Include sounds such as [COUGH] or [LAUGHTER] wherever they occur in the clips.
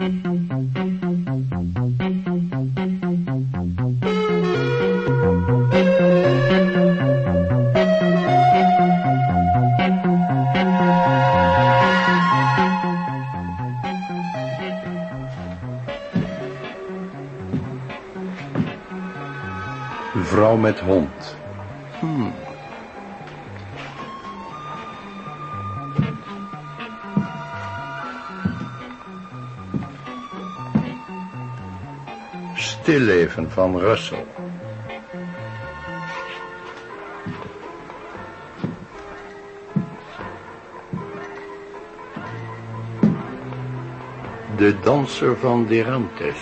Thank you. Van Russell. De danser van Derantes.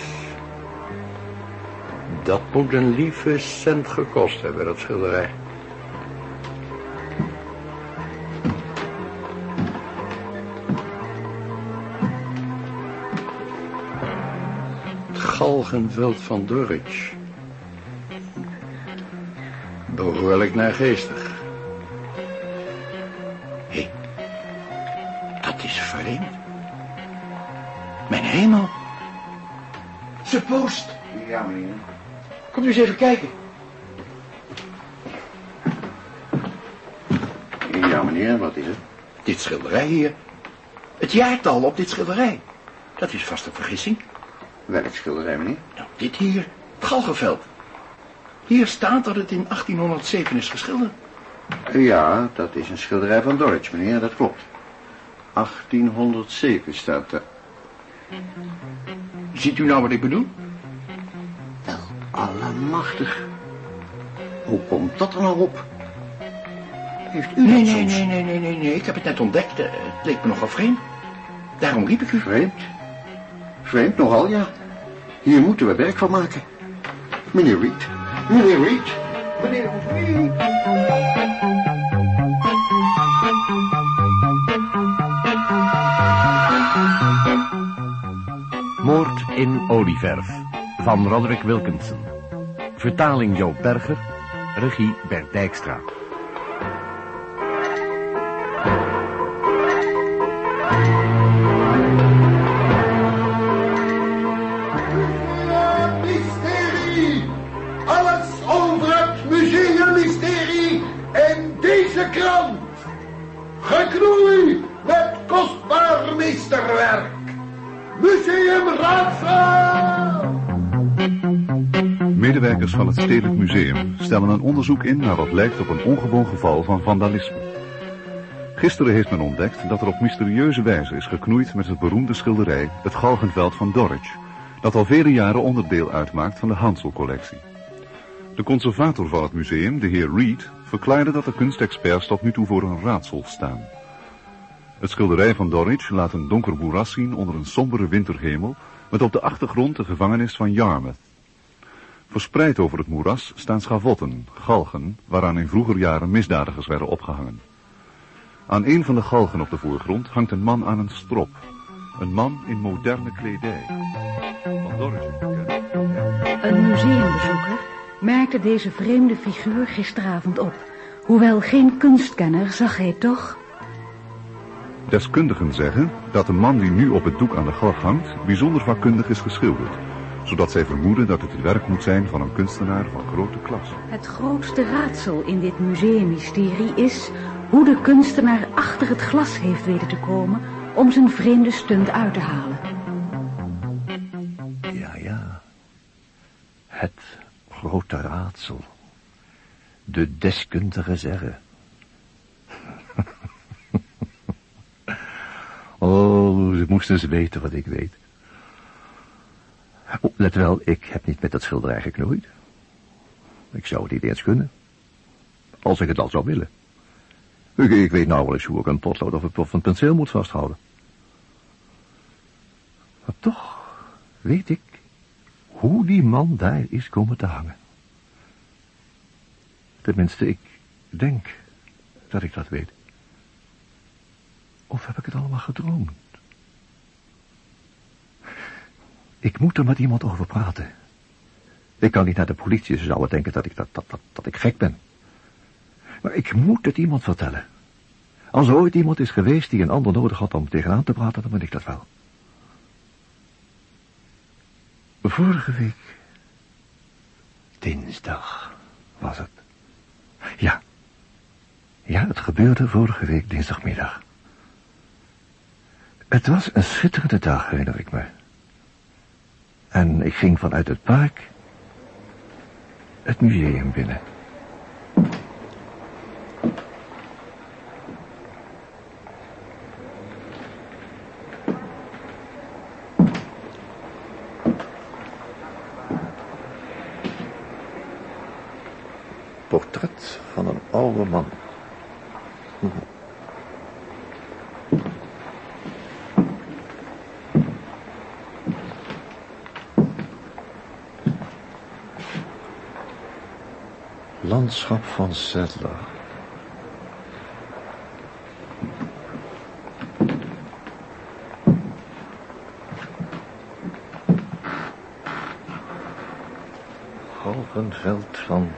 Dat moet een lieve cent gekost hebben, dat schilderij. Galgenveld van Dorridge. Behoorlijk naargeestig. Hé, dat is vreemd. Mijn hemel. Ze post. Ja, meneer. Kom eens even kijken. Ja, meneer, wat is het? Dit schilderij hier. Het jaartal op dit schilderij. Dat is vast een vergissing. Welk schilderij, meneer? Nou, dit hier. Het Galgenveld. Hier staat dat het in 1807 is geschilderd. Ja, dat is een schilderij van Dorridge, meneer, dat klopt. 1807 staat er. Ziet u nou wat ik bedoel? Wel, allemachtig. Hoe komt dat er nou op? Heeft u Nee, dat nee, soms? nee, nee, nee, nee, nee. Ik heb het net ontdekt. Eh, Het leek me nogal vreemd. Daarom riep ik u. Vreemd. Vreemd nogal, ja. Hier moeten we werk van maken. Meneer Reed. Meneer Reed. Meneer Reed. Moord in olieverf van Roderick Wilkinson. Vertaling Joop Berger. Regie Bert Dijkstra. Medewerkers van het Stedelijk Museum stellen een onderzoek in naar wat lijkt op een ongewoon geval van vandalisme. Gisteren heeft men ontdekt dat er op mysterieuze wijze is geknoeid met het beroemde schilderij Het Galgenveld van Dorridge, dat al vele jaren onderdeel uitmaakt van de Hansel-collectie. De conservator van het museum, de heer Reed, verklaarde dat de kunstexperts tot nu toe voor een raadsel staan. Het schilderij van Dorridge laat een donker moeras zien onder een sombere winterhemel, met op de achtergrond de gevangenis van Yarmouth. Verspreid over het moeras staan schavotten, galgen, waaraan in vroeger jaren misdadigers werden opgehangen. Aan een van de galgen op de voorgrond hangt een man aan een strop. Een man in moderne kledij. Van. Een museumbezoeker merkte deze vreemde figuur gisteravond op. Hoewel geen kunstkenner zag hij toch... Deskundigen zeggen dat de man die nu op het doek aan de galg hangt bijzonder vakkundig is geschilderd, zodat zij vermoeden dat het het werk moet zijn van een kunstenaar van grote klas. Het grootste raadsel in dit museumysterie is... hoe de kunstenaar achter het glas heeft weten te komen... om zijn vreemde stunt uit te halen. Ja, ja. Het grote raadsel. De deskundige zeggen. [LAUGHS] oh, ze moesten eens weten wat ik weet. Let wel, ik heb niet met dat schilderij geknoeid. Ik zou het niet eens kunnen. Als ik het al zou willen. Ik, weet wel eens hoe ik een potlood of een penseel moet vasthouden. Maar toch weet ik hoe die man daar is komen te hangen. Tenminste, ik denk dat ik dat weet. Of heb ik het allemaal gedroomd? Ik moet er met iemand over praten. Ik kan niet naar de politie, ze zouden denken dat ik, dat, dat, dat, dat ik gek ben. Maar ik moet het iemand vertellen. Als er ooit iemand is geweest die een ander nodig had om tegenaan te praten, dan ben ik dat wel. vorige week. Dinsdag was het. Ja. Ja, het gebeurde vorige week dinsdagmiddag. Het was een schitterende dag, herinner ik me. En ik ging vanuit het park het museum binnen. Portret van een oude man. Landschap van Settler. Halvenveld van...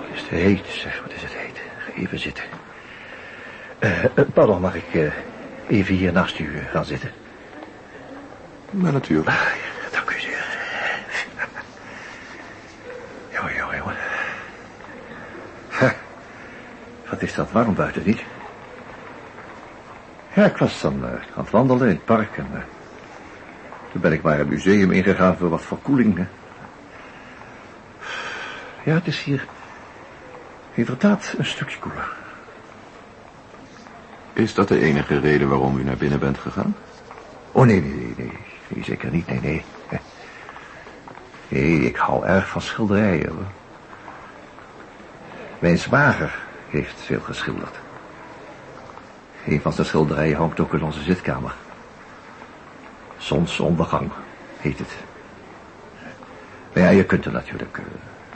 Wat is het heet, zeg, wat is het heet? Ga even zitten. Eh, pardon, mag ik eh, even hier naast u gaan zitten? Maar natuurlijk. Is dat warm buiten, niet? Ja, ik was dan eh, aan het wandelen in het park en... eh, toen ben ik maar het museum ingegaan voor wat verkoeling. hè. Ja, het is hier inderdaad een stukje koeler. Is dat de enige reden waarom u naar binnen bent gegaan? Oh, nee, nee, nee, nee. Nee, zeker niet, nee, nee. Nee, ik hou erg van schilderijen, hoor. Mijn zwager heeft veel geschilderd. Een van zijn schilderijen hangt ook in onze zitkamer. Zonsondergang heet het. Maar ja, je kunt er natuurlijk eh,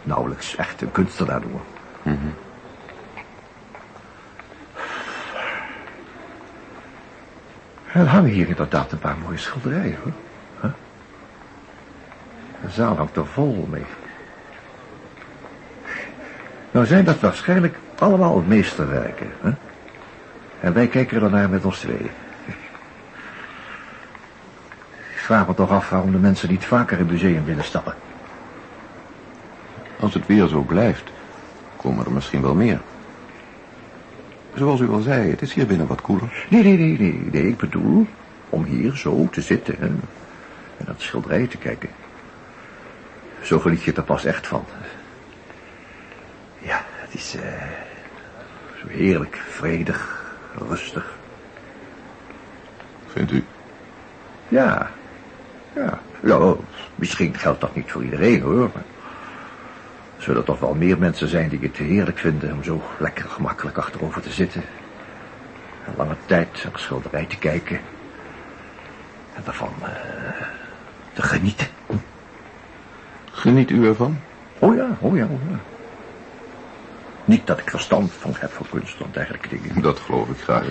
nauwelijks echt een kunstenaar noemen. Er hangen hier inderdaad een paar mooie schilderijen, hoor. Huh? De zaal hangt er vol mee. Nou zijn dat waarschijnlijk allemaal meesterwerken, hè? En wij kijken er naar met ons tweeën. Ik vraag me toch af waarom de mensen niet vaker het museum binnenstappen. Als het weer zo blijft, komen er misschien wel meer. Zoals u al zei, het is hier binnen wat koeler. Nee, nee, nee, nee, nee, ik bedoel om hier zo te zitten en, en naar de schilderijen te kijken. Zo geniet je er pas echt van. Ja, het is eh, zo heerlijk, vredig, rustig. Vindt u? Ja, ja. Ja, misschien geldt dat niet voor iedereen hoor. Maar er zullen toch wel meer mensen zijn die het heerlijk vinden om zo lekker gemakkelijk achterover te zitten. Een lange tijd naar een schilderij te kijken. En daarvan eh, te genieten. Geniet u ervan? Oh ja, oh ja, oh ja. Niet dat ik verstand van heb van kunst en dergelijke dingen. Dat geloof ik graag.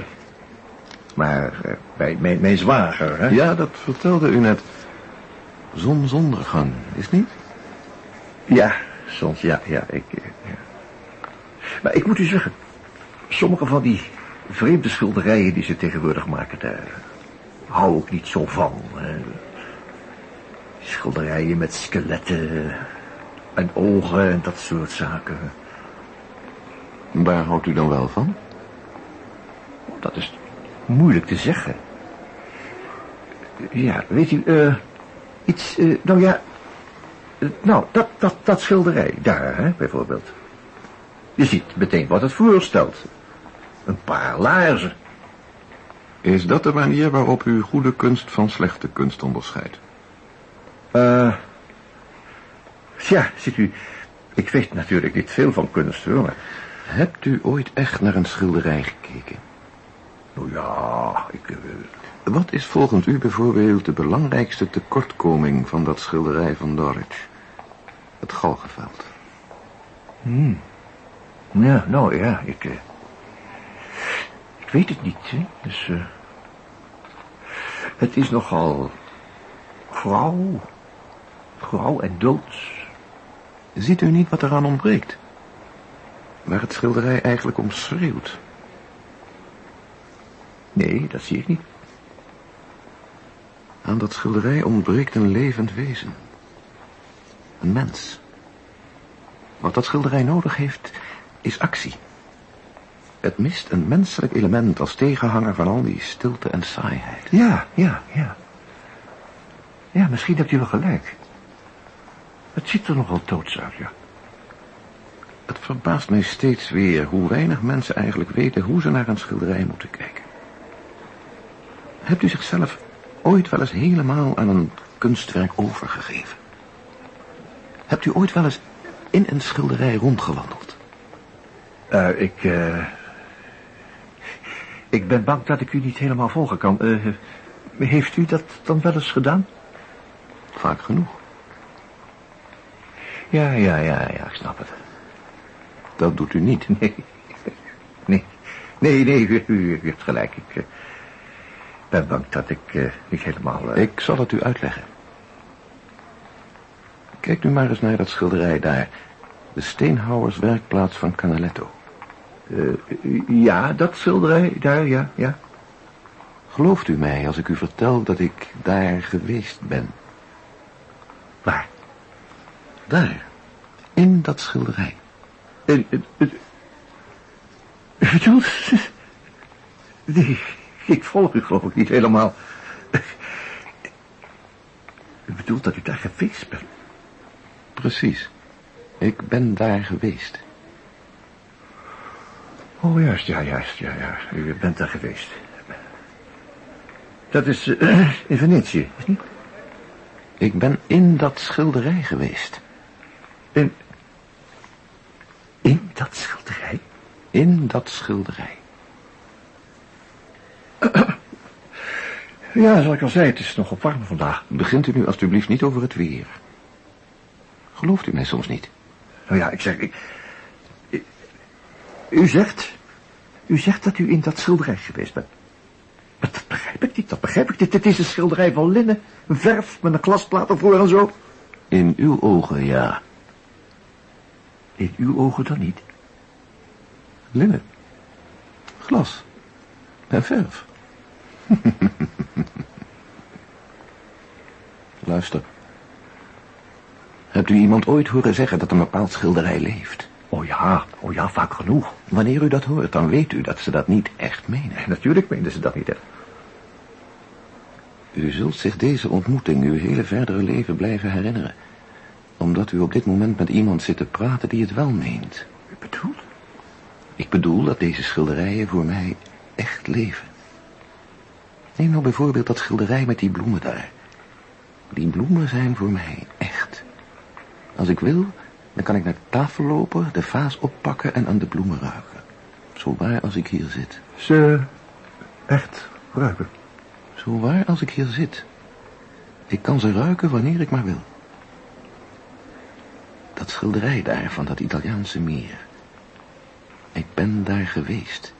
Maar eh, bij mijn, mijn zwager, hè? Ja, dat vertelde u net. Zonsondergang, is niet? Ja, soms, ja, ja, ik... eh, Ja. Maar ik moet u zeggen, sommige van die vreemde schilderijen die ze tegenwoordig maken, daar hou ik niet zo van. hè. Schilderijen met skeletten en ogen en dat soort zaken. Waar houdt u dan wel van? Dat is moeilijk te zeggen. Ja, weet u, eh, iets, eh, nou ja, eh, nou, dat, dat, dat schilderij, daar, hè, bijvoorbeeld. Je ziet meteen wat het voorstelt. Een paar laarzen. Is dat de manier waarop u goede kunst van slechte kunst onderscheidt? Eh, ja, ziet u, ik weet natuurlijk niet veel van kunst, hoor, maar... Hebt u ooit echt naar een schilderij gekeken? Nou ja, ik... eh, Wat is volgens u bijvoorbeeld de belangrijkste tekortkoming van dat schilderij van Dorrit? Het galgenveld. ja, nou ja, ik... eh, ik weet het niet, hè. Dus, eh, het is nogal... grauw. Grauw en doods. Ziet u niet wat eraan ontbreekt? Waar het schilderij eigenlijk om schreeuwt. Nee, dat zie ik niet. Aan dat schilderij ontbreekt een levend wezen. Een mens. Wat dat schilderij nodig heeft, is actie. Het mist een menselijk element als tegenhanger van al die stilte en saaiheid. Ja, ja, ja. Ja, misschien hebt u wel gelijk. Het ziet er nogal doods uit, ja. Het verbaast mij steeds weer hoe weinig mensen eigenlijk weten hoe ze naar een schilderij moeten kijken. Hebt u zichzelf ooit wel eens helemaal aan een kunstwerk overgegeven? Hebt u ooit wel eens in een schilderij rondgewandeld? Uh, ik, uh, ik ben bang dat ik u niet helemaal volgen kan. Uh, heeft u dat dan wel eens gedaan? Vaak genoeg. Ja, ja, ja, ja, ik snap het. Dat doet u niet. [LAUGHS] Nee, nee, nee, nee u, u, hebt gelijk. Ik ben bang dat ik niet helemaal... Ik zal het u uitleggen. Kijk nu maar eens naar dat schilderij daar. De steenhouwerswerkplaats van Canaletto. Ja, dat schilderij, daar, ja, ja. Gelooft u mij als ik u vertel dat ik daar geweest ben? Waar? Daar, in dat schilderij. En, en, en, u bedoelt... Nee, ik volg u geloof ik niet helemaal. U bedoelt dat u daar geweest bent? Precies. Ik ben daar geweest. Oh, juist, ja, juist, ja, ja. U bent daar geweest. Dat is uh, in Venetië, is niet? Ik ben in dat schilderij geweest. In... In dat schilderij? In dat schilderij. Ja, zoals ik al zei, het is nogal warm vandaag. Begint u nu alstublieft niet over het weer. Gelooft u mij soms niet? Nou ja, ik zeg... Ik, ik, u zegt... U zegt dat u in dat schilderij geweest bent. Maar dat begrijp ik niet, dat begrijp ik niet. Dit is een schilderij van linnen, verf met een glasplaat ervoor en zo. In uw ogen, ja. In uw ogen dan niet? Linnen. Glas. En verf. [LAUGHS] Luister. Hebt u iemand ooit horen zeggen dat een bepaald schilderij leeft? Oh ja, oh ja, vaak genoeg. Wanneer u dat hoort, dan weet u dat ze dat niet echt menen. [LAUGHS] Natuurlijk meenden ze dat niet echt. U zult zich deze ontmoeting uw hele verdere leven blijven herinneren. Omdat u op dit moment met iemand zit te praten die het wel meent. U bedoelt? Ik bedoel dat deze schilderijen voor mij echt leven. Neem nou bijvoorbeeld dat schilderij met die bloemen daar. Die bloemen zijn voor mij echt. Als ik wil, dan kan ik naar de tafel lopen, de vaas oppakken en aan de bloemen ruiken. Zo waar als ik hier zit. Ze echt ruiken? Zo waar als ik hier zit. Ik kan ze ruiken wanneer ik maar wil. Dat schilderij daar van dat Italiaanse meer. Ik ben daar geweest.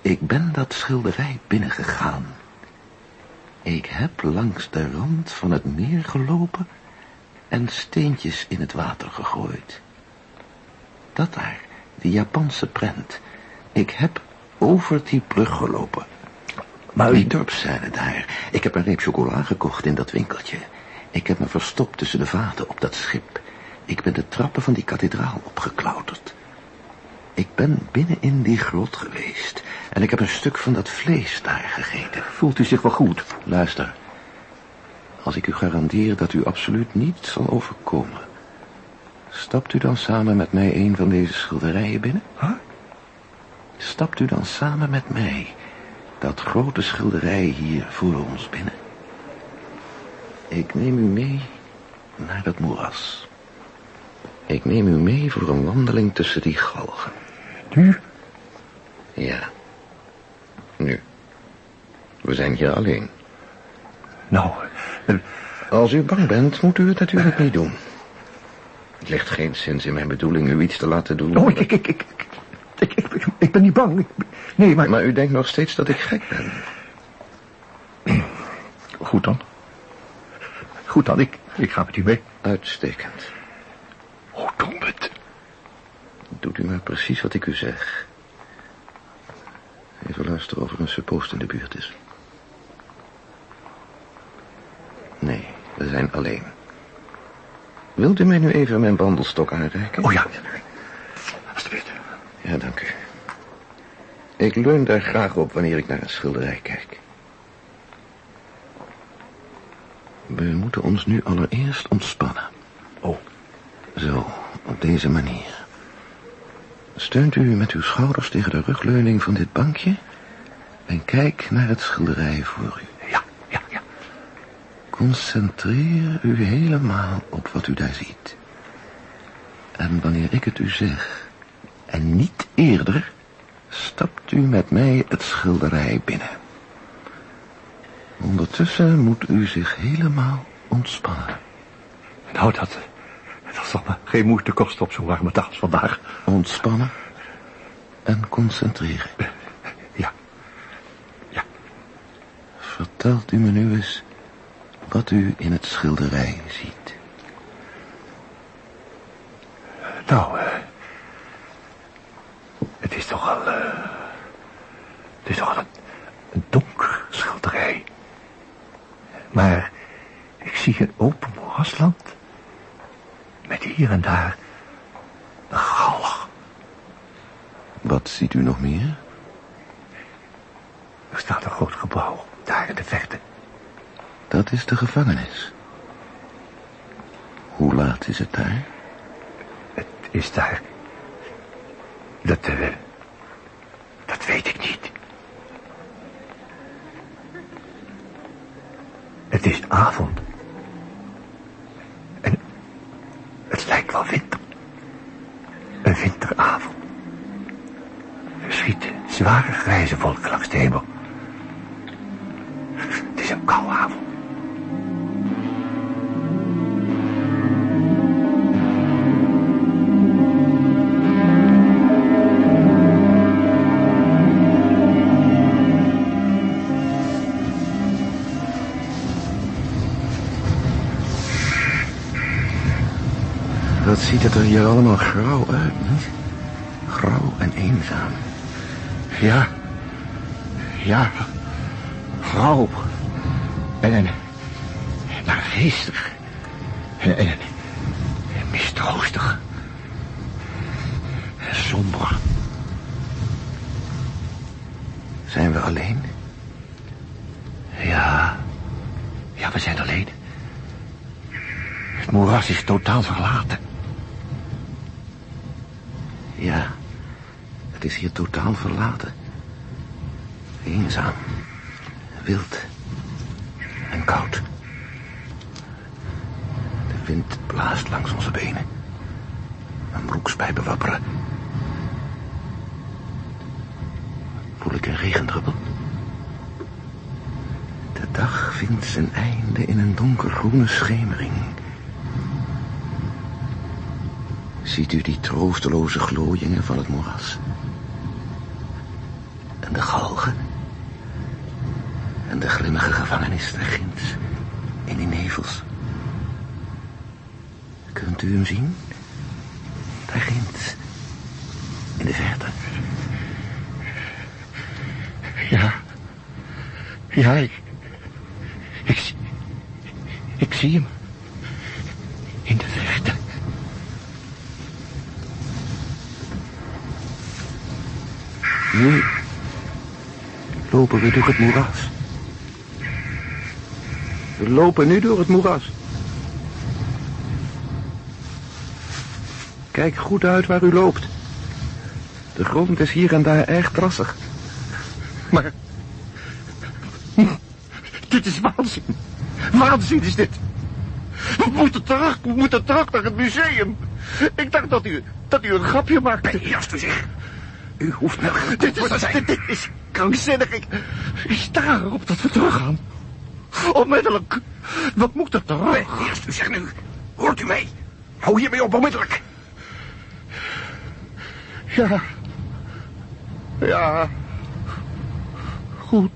Ik ben dat schilderij binnengegaan. Ik heb langs de rand van het meer gelopen en steentjes in het water gegooid. Dat daar, die Japanse prent. Ik heb over die brug gelopen. Maar die dorpszijde daar. Ik heb een reep chocola gekocht in dat winkeltje. Ik heb me verstopt tussen de vaten op dat schip. Ik ben de trappen van die kathedraal opgeklauterd. Ik ben binnen in die grot geweest. En ik heb een stuk van dat vlees daar gegeten. Voelt u zich wel goed? Luister. Als ik u garandeer dat u absoluut niets zal overkomen... stapt u dan samen met mij een van deze schilderijen binnen? Huh? Stapt u dan samen met mij dat grote schilderij hier voor ons binnen? Ik neem u mee naar dat moeras. Ik neem u mee voor een wandeling tussen die galgen. Nu? Ja. Nu. We zijn hier alleen. Nou... Eh, Als u bang bent, moet u het natuurlijk niet doen. Het ligt geen zin in mijn bedoeling u iets te laten doen. Oh, ik, ik, ik, ik, ik, ik, ik ben niet bang. nee, maar... Maar u denkt nog steeds dat ik gek ben. Goed dan. Goed dan, ik, ik ga met u mee. Uitstekend. Hoe we het? Doet u maar precies wat ik u zeg. Even luisteren of er een suppost in de buurt is. zijn alleen. Wilt u mij nu even mijn wandelstok aanreiken? Oh ja, alsjeblieft. Ja, dank u. Ik leun daar graag op wanneer ik naar een schilderij kijk. We moeten ons nu allereerst ontspannen. Oh, Zo, op deze manier. Steunt u met uw schouders tegen de rugleuning van dit bankje... en kijk naar het schilderij voor u. ja, ja, ja. Concentreer u helemaal op wat u daar ziet. En wanneer ik het u zeg, en niet eerder, stapt u met mij het schilderij binnen. Ondertussen moet u zich helemaal ontspannen. Nou, dat, me geen moeite kosten op zo'n warme dag als vandaag. Ontspannen en concentreren. Ja, ja. Vertelt u me nu eens wat u in het schilderij ziet. Nou, eh, het is toch al, eh, het is toch al een, een donker schilderij. Maar ik zie open moerasland met hier en daar een galg. Wat ziet u nog meer? Er staat een groot gebouw, daar in de verte. Dat is de gevangenis. Hoe laat is het daar? Het is daar. Dat, eh, dat weet ik niet. Het is avond. En het lijkt wel winter. Een winteravond. Er schieten zware grijze wolken langs de hemel. Wat ziet het er hier allemaal grauw uit, niet? Grauw en eenzaam. Ja. Ja. Grauw. En een... Naargeestig. En, en, en mistroostig. En somber. Zijn we alleen? Ja. Ja, we zijn alleen. Het moeras is totaal verlaten. Ja, het is hier totaal verlaten. Eenzaam, wild en koud. De wind blaast langs onze benen. Mijn broekspijpen wapperen. Voel ik een regendruppel? De dag vindt zijn einde in een donkergroene schemering. Ziet u die troosteloze glooiingen van het moeras? En de galgen? En de grimmige gevangenis daar ginds, in die nevels? Kunt u hem zien? Daar ginds, in de verte. Ja. Ja, ik... Ik, zie- ik zie hem. In de verte. Nu lopen we door het moeras. We lopen nu door het moeras. Kijk goed uit waar u loopt. De grond is hier en daar erg drassig. Maar... [LAUGHS] Dit is waanzin. Waanzin is dit. We moeten terug, we moeten terug naar het museum. Ik dacht dat u, dat u een grapje maakte. U zich. U hoeft wel Dit is, dit, dit is krankzinnig. Ik, ik sta erop dat we teruggaan. Onmiddellijk. Wat moet er terug? Eerst u zich nu. Hoort u mij? Hou hiermee op onmiddellijk. Ja. Ja. Goed.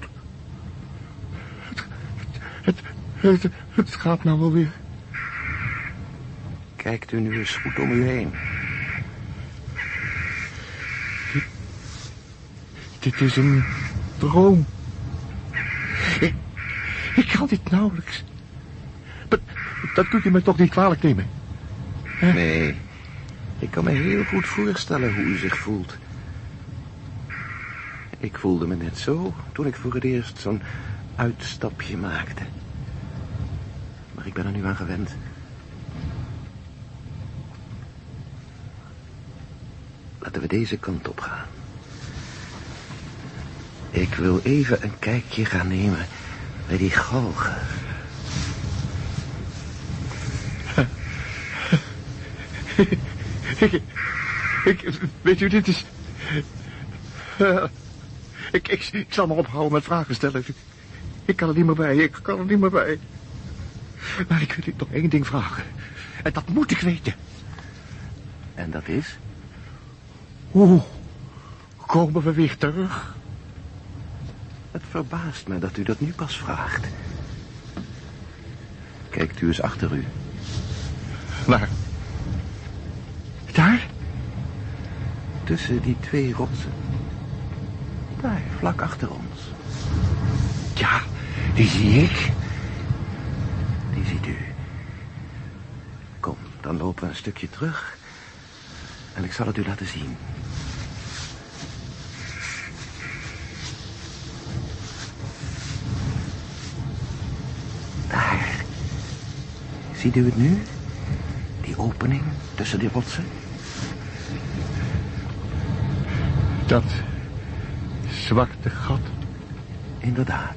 Het, het, het, het gaat nou wel weer. Kijkt u nu eens goed om u heen. Dit is een droom. Ik, ik kan dit nauwelijks. Be- Dat kunt u me toch niet kwalijk nemen? Nee, ik kan me heel goed voorstellen hoe u zich voelt. Ik voelde me net zo toen ik voor het eerst zo'n uitstapje maakte. Maar ik ben er nu aan gewend. Laten we deze kant op gaan. Ik wil even een kijkje gaan nemen bij die galgen. Ik, ik, weet u, dit is... Ik, ik, ik zal me ophouden met vragen stellen. Ik, ik kan er niet meer bij, ik kan er niet meer bij. Maar ik wil u nog één ding vragen. En dat moet ik weten. En dat is? Hoe komen we weer terug? Het verbaast me dat u dat nu pas vraagt. Kijkt u eens achter u. Waar? Daar? Tussen die twee rotsen. Daar, vlak achter ons. Ja, die zie ik. Die ziet u. Kom, dan lopen we een stukje terug. En ik zal het u laten zien. Daar. Ziet u het nu? Die opening tussen die rotsen? Dat zwarte gat. Inderdaad.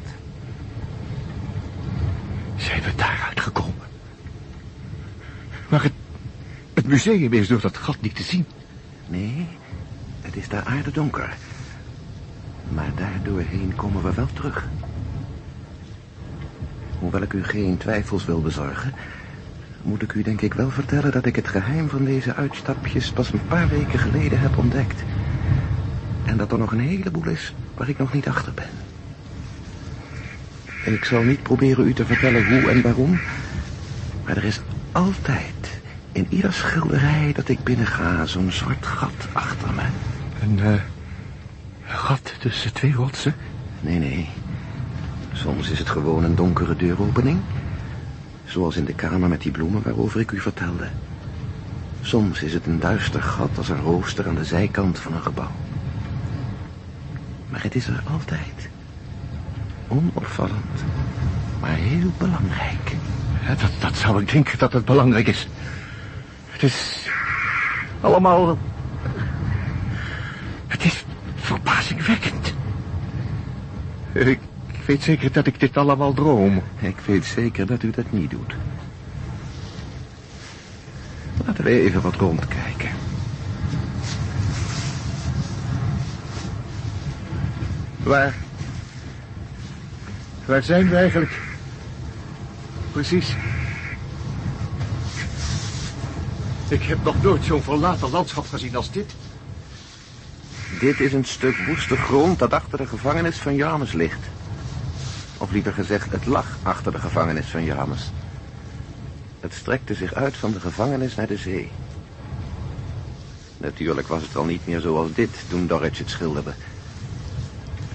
Zijn we daaruit gekomen? Maar het, het museum is door dat gat niet te zien. Nee, het is daar aardedonker. Maar daardoorheen komen we wel terug. Hoewel ik u geen twijfels wil bezorgen... moet ik u denk ik wel vertellen dat ik het geheim van deze uitstapjes... pas een paar weken geleden heb ontdekt. En dat er nog een heleboel is waar ik nog niet achter ben. Ik zal niet proberen u te vertellen hoe en waarom... maar er is altijd in ieder schilderij dat ik binnenga zo'n zwart gat achter me. Een eh, gat tussen twee rotsen? Nee, nee. Soms is het gewoon een donkere deuropening. Zoals in de kamer met die bloemen waarover ik u vertelde. Soms is het een duister gat als een rooster aan de zijkant van een gebouw. Maar het is er altijd. Onopvallend, maar heel belangrijk. Dat, dat zou ik denken dat het belangrijk is. Het is allemaal... Het is verbazingwekkend. Ik weet zeker dat ik dit allemaal droom. Ik weet zeker dat u dat niet doet. Laten we even wat rondkijken. Waar... Waar zijn we eigenlijk? Precies. Ik heb nog nooit zo'n verlaten landschap gezien als dit. Dit is een stuk woeste grond dat achter de gevangenis van Janus ligt. Of liever gezegd, het lag achter de gevangenis van Janus. Het strekte zich uit van de gevangenis naar de zee. Natuurlijk was het al niet meer zoals dit toen Dorrit het schilderde.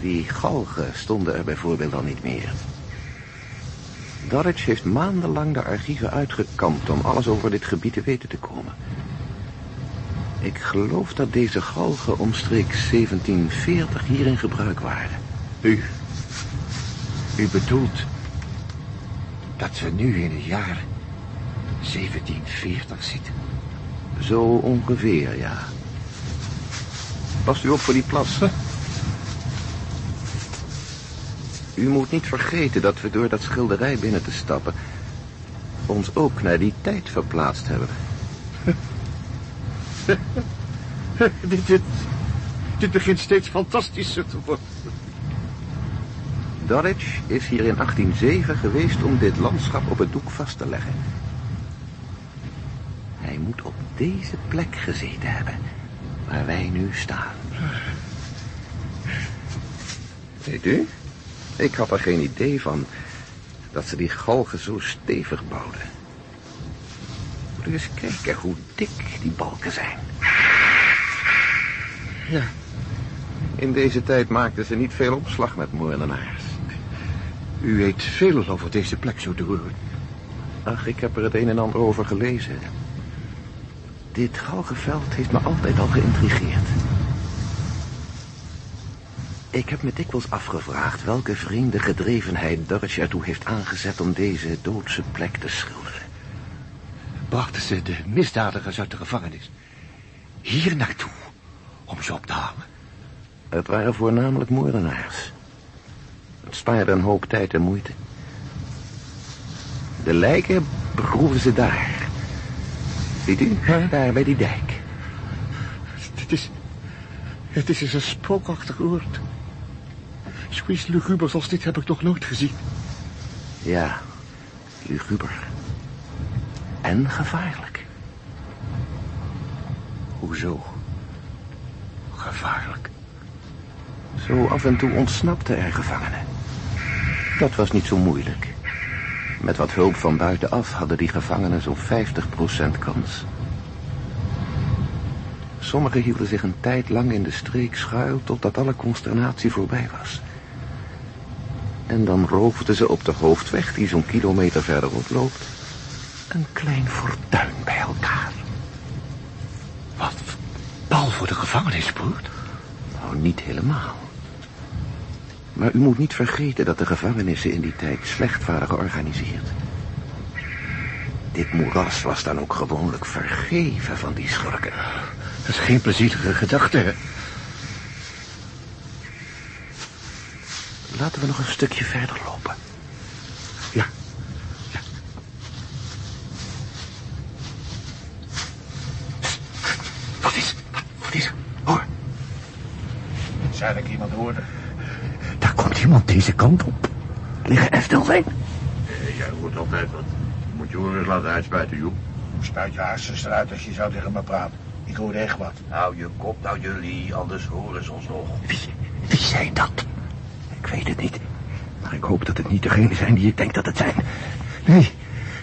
Die galgen stonden er bijvoorbeeld al niet meer. Dorrit heeft maandenlang de archieven uitgekampt om alles over dit gebied te weten te komen. Ik geloof dat deze galgen omstreeks 1740 hier in gebruik waren. U... U bedoelt... dat we nu in het jaar 1740 zitten? Zo ongeveer, ja. Past u op voor die plas. U moet niet vergeten dat we door dat schilderij binnen te stappen... ons ook naar die tijd verplaatst hebben. [LAUGHS] dit, dit, dit begint steeds fantastischer te worden. Dulwich is hier in 1807 geweest om dit landschap op het doek vast te leggen. Hij moet op deze plek gezeten hebben, waar wij nu staan. Weet u, ik had er geen idee van dat ze die galgen zo stevig bouwden. Moet u eens kijken hoe dik die balken zijn. Ja, in deze tijd maakten ze niet veel opslag met moordenaars. U weet veel over deze plek zo te horen. Ach, ik heb er het een en ander over gelezen. Dit galgenveld heeft me altijd al geïntrigeerd. Ik heb me dikwijls afgevraagd welke vreemde gedrevenheid Dorotje ertoe heeft aangezet om deze doodse plek te schilderen. Brachten ze de misdadigers uit de gevangenis hier naartoe om ze op te hangen? Het waren voornamelijk moordenaars. Het spaarde een hoop tijd en moeite. De lijken begroeven ze daar. Ziet u? Daar bij die dijk. Het is... Het is een spookachtig oord. Zoiets lugubers als dit heb ik nog nooit gezien. Ja, luguber. En gevaarlijk. Hoezo? Gevaarlijk. Zo af en toe ontsnapten er gevangenen. Dat was niet zo moeilijk. Met wat hulp van buitenaf hadden die gevangenen zo'n 50% kans. Sommigen hielden zich een tijd lang in de streek schuil totdat alle consternatie voorbij was. En dan roofden ze op de hoofdweg die zo'n kilometer verderop loopt een klein fortuin bij elkaar. Wat? Bal voor de gevangenispoort? Nou, niet helemaal. Maar u moet niet vergeten dat de gevangenissen in die tijd slecht waren georganiseerd. Dit moeras was dan ook gewoonlijk vergeven van die schurken. Dat is geen plezierige gedachte, hè? Laten we nog een stukje verder lopen. Ja. ja. Wat is... Wat, wat is er? Hoor. Zou ik iemand hoorde? Komt iemand deze kant op. Liggen er stil zijn. Eh, jij hoort altijd wat. Moet je horen eens laten uitspuiten, joh. Spuit je hartstikke eruit als je zou tegen me praten. Ik hoor echt wat. Hou je kop nou jullie, anders horen ze ons nog. Wie, wie zei dat? Ik weet het niet. Maar ik hoop dat het niet degene zijn die ik denk dat het zijn. Nee,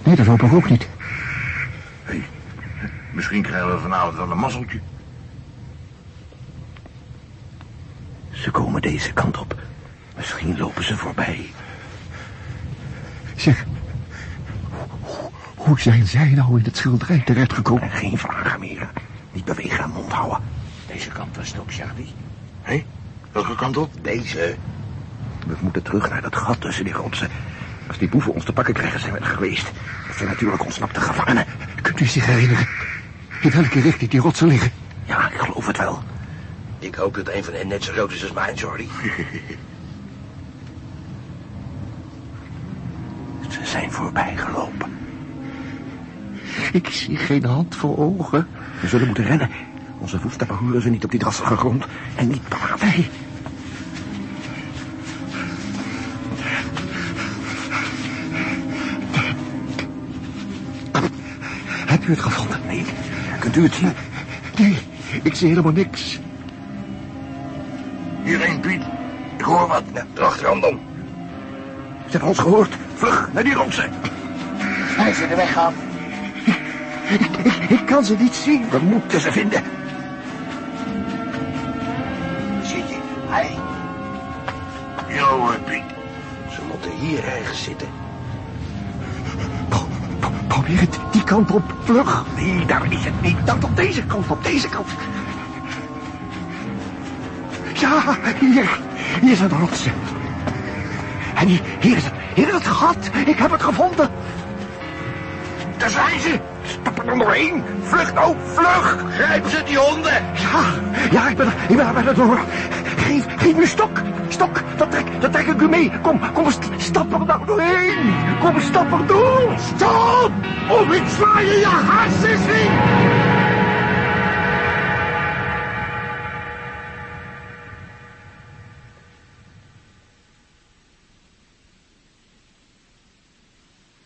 nee, dat hoop ik ook niet. Hey, misschien krijgen we vanavond wel een mazzeltje. Ze komen deze kant op. Misschien lopen ze voorbij. Zeg, hoe, hoe zijn zij nou in het schilderij terechtgekomen? Geen vragen meer. Niet bewegen en mond houden. Deze kant was het op, Charlie. Hé, welke kant op? Deze. We moeten terug naar dat gat tussen die rotsen. Als die boeven ons te pakken krijgen, zijn we er geweest. Dat zijn natuurlijk ontsnapte gevangenen. Kunt u zich herinneren? In welke richting die rotsen liggen? Ja, ik geloof het wel. Ik hoop dat een van hen net zo rood is als mijn, Charlie. [LAUGHS] zijn voorbij gelopen. Ik zie geen hand voor ogen. We zullen moeten rennen. Onze voetstappen horen ze niet op die drassige grond. En niet wij. Hebt u het gevonden? Nee. Kunt u het zien? Nee, ik zie helemaal niks. Hierheen, Piet. Ik hoor wat. Dan. Ze hebben ons gehoord. Vlug, naar die rotsen. Hij ze de weg af. Ik, ik, ik kan ze niet zien. We moeten ze vinden. Zit je? Hij? Jo, Piet. Ze moeten hier ergens zitten. Pro- pro- probeer het die kant op, vlug. Nee, daar is het niet. Dat op deze kant, op deze kant. Ja, hier. Hier zijn de rotsen. En hier, hier is het, hier is het gat. Ik heb het gevonden. Daar zijn ze. Stap er doorheen. Vlug nou, vlug. Grijp ze, die honden. Ja, ja, ik ben er, ik ben er bijna door. Geef, geef me stok. Stok, dat trek, dat trek ik u mee. Kom, kom, st stap er nou doorheen. Kom, stap er door. Stop! Of ik sla je je hartstikke in.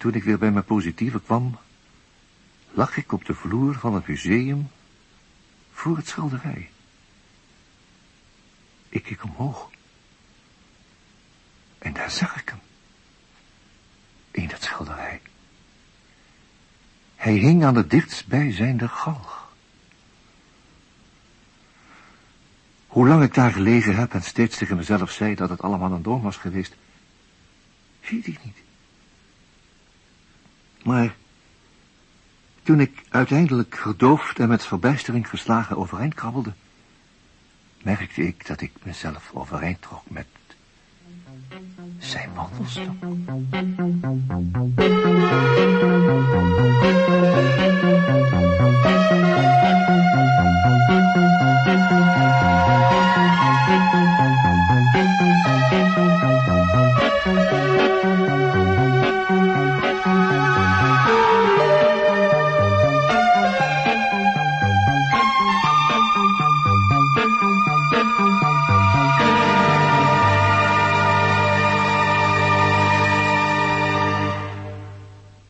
Toen ik weer bij mijn positieve kwam, lag ik op de vloer van het museum voor het schilderij. Ik keek omhoog. En daar zag ik hem. In dat schilderij. Hij hing aan de dichtstbijzijnde galg. Hoe lang ik daar gelegen heb en steeds tegen mezelf zei dat het allemaal een droom was geweest, weet ik niet. Maar toen ik uiteindelijk verdoofd en met verbijstering verslagen overeind krabbelde, merkte ik dat ik mezelf overeind trok met zijn wandelstok.